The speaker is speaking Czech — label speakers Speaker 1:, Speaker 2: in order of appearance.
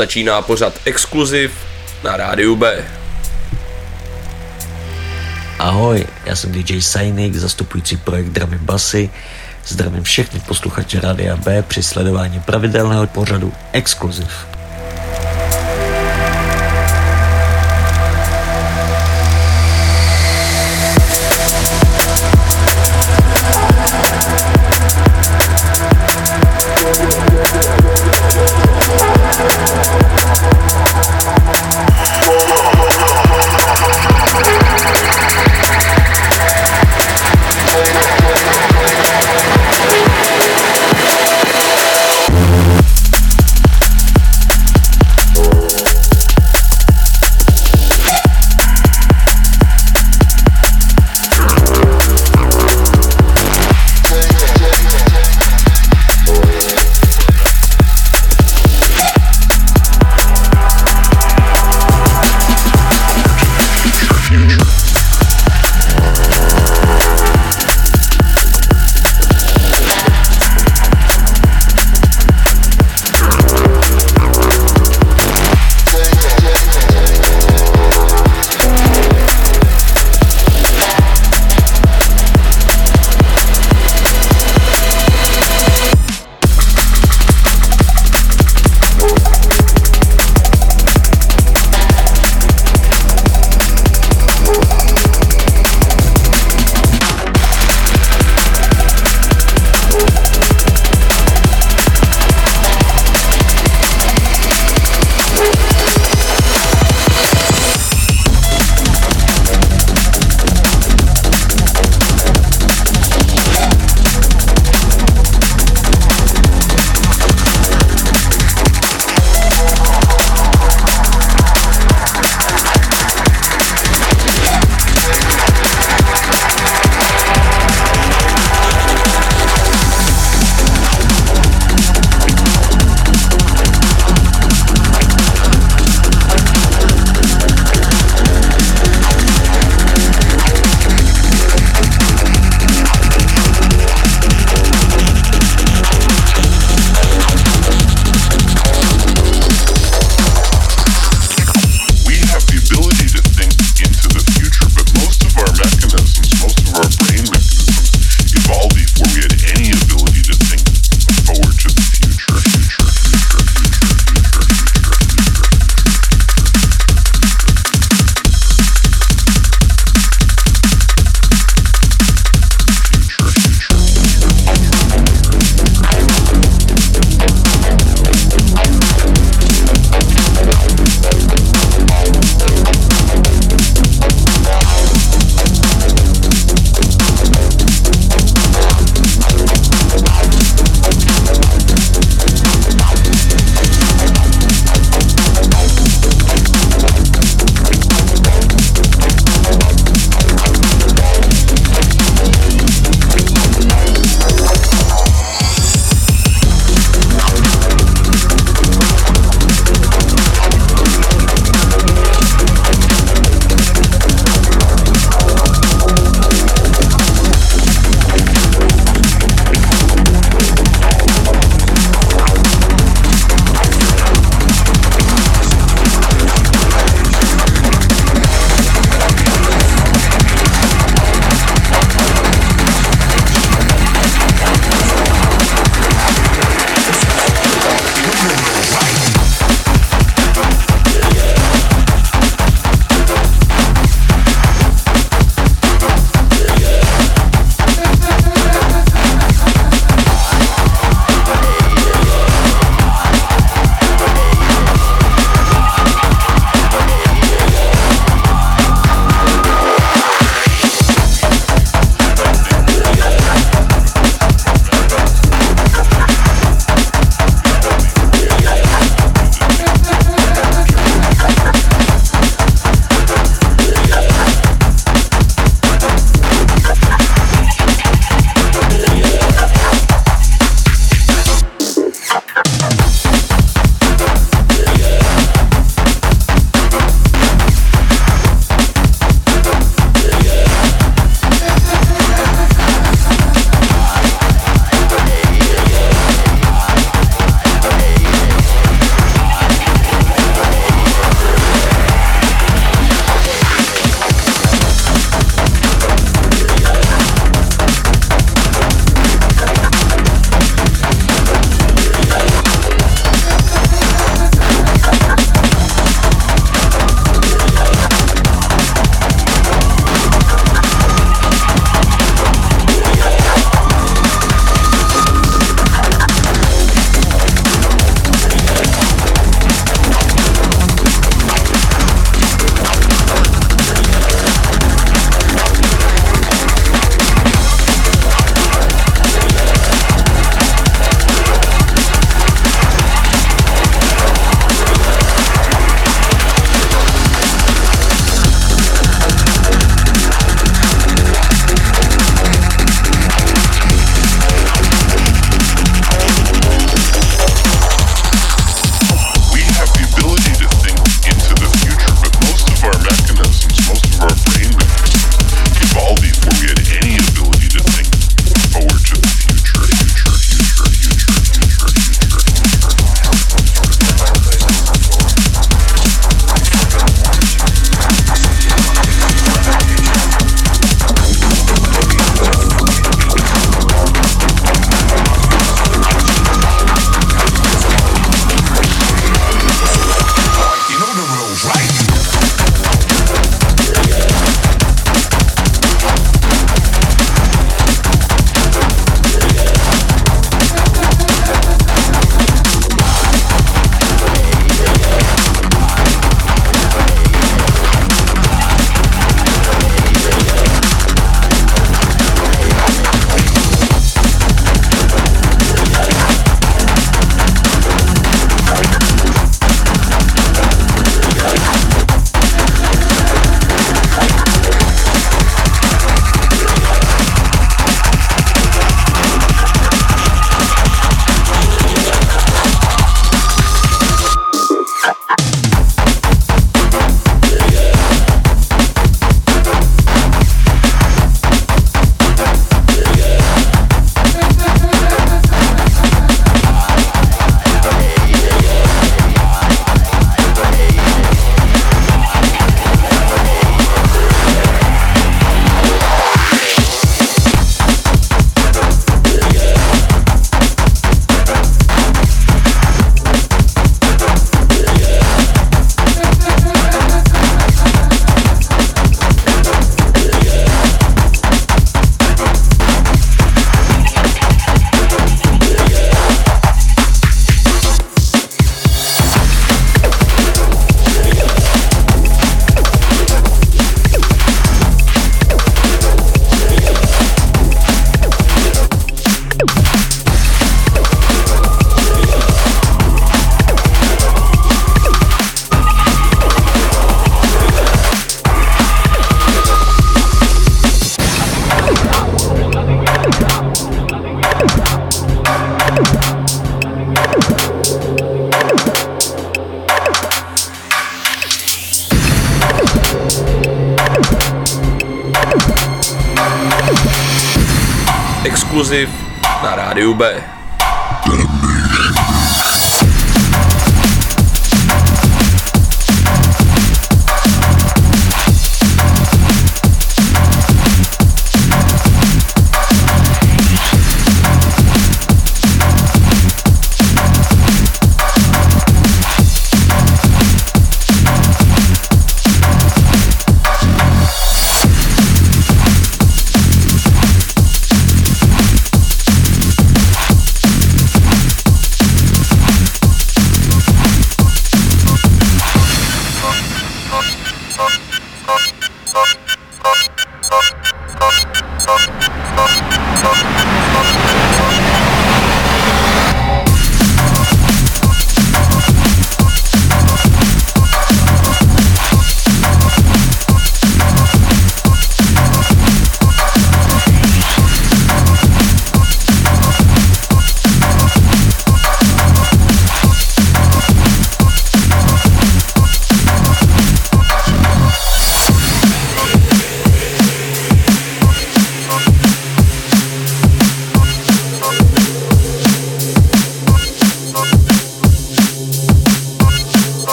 Speaker 1: Začíná pořad Exkluziv na rádiu B.
Speaker 2: Ahoj, já jsem DJ Sainik, zastupující projekt Dramy Basy. Zdravím všechny posluchače Rádia B při sledování pravidelného pořadu Exkluziv.